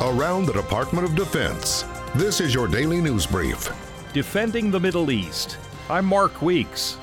around the Department of Defense. This is your daily news brief. Defending the Middle East. I'm Mark Weeks.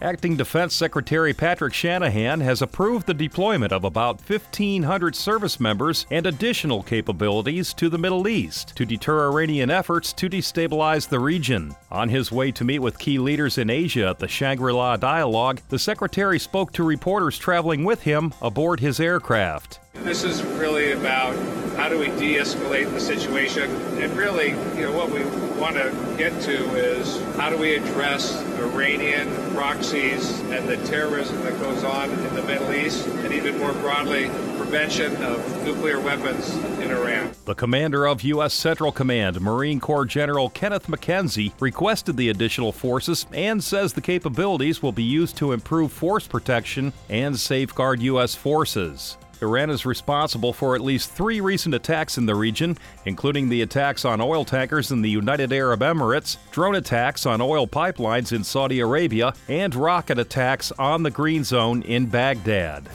Acting Defense Secretary Patrick Shanahan has approved the deployment of about 1,500 service members and additional capabilities to the Middle East to deter Iranian efforts to destabilize the region. On his way to meet with key leaders in Asia at the Shangri La Dialogue, the Secretary spoke to reporters traveling with him aboard his aircraft. This is really about how do we de-escalate the situation, and really, you know, what we want to get to is how do we address Iranian proxies and the terrorism that goes on in the Middle East, and even more broadly, prevention of nuclear weapons in Iran. The commander of U.S. Central Command, Marine Corps General Kenneth McKenzie, requested the additional forces and says the capabilities will be used to improve force protection and safeguard U.S. forces. Iran is responsible for at least three recent attacks in the region, including the attacks on oil tankers in the United Arab Emirates, drone attacks on oil pipelines in Saudi Arabia, and rocket attacks on the Green Zone in Baghdad.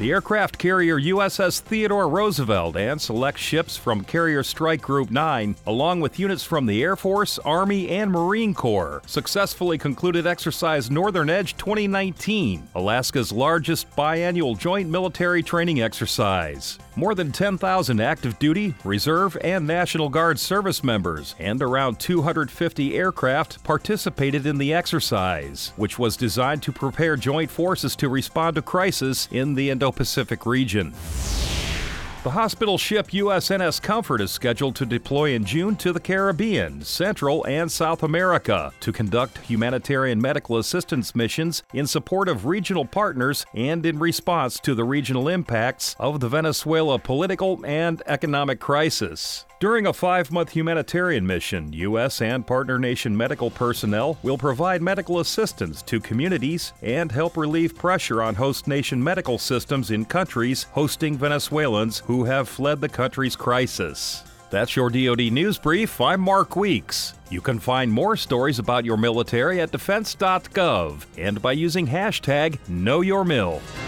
The aircraft carrier USS Theodore Roosevelt and select ships from Carrier Strike Group 9, along with units from the Air Force, Army, and Marine Corps, successfully concluded Exercise Northern Edge 2019, Alaska's largest biannual joint military training exercise. More than 10,000 active duty, reserve, and National Guard service members and around 250 aircraft participated in the exercise, which was designed to prepare joint forces to respond to crisis in the Indo Pacific region. The hospital ship USNS Comfort is scheduled to deploy in June to the Caribbean, Central, and South America to conduct humanitarian medical assistance missions in support of regional partners and in response to the regional impacts of the Venezuela political and economic crisis. During a five month humanitarian mission, U.S. and partner nation medical personnel will provide medical assistance to communities and help relieve pressure on host nation medical systems in countries hosting Venezuelans who have fled the country's crisis. That's your DoD News Brief. I'm Mark Weeks. You can find more stories about your military at defense.gov and by using hashtag KnowYourMil.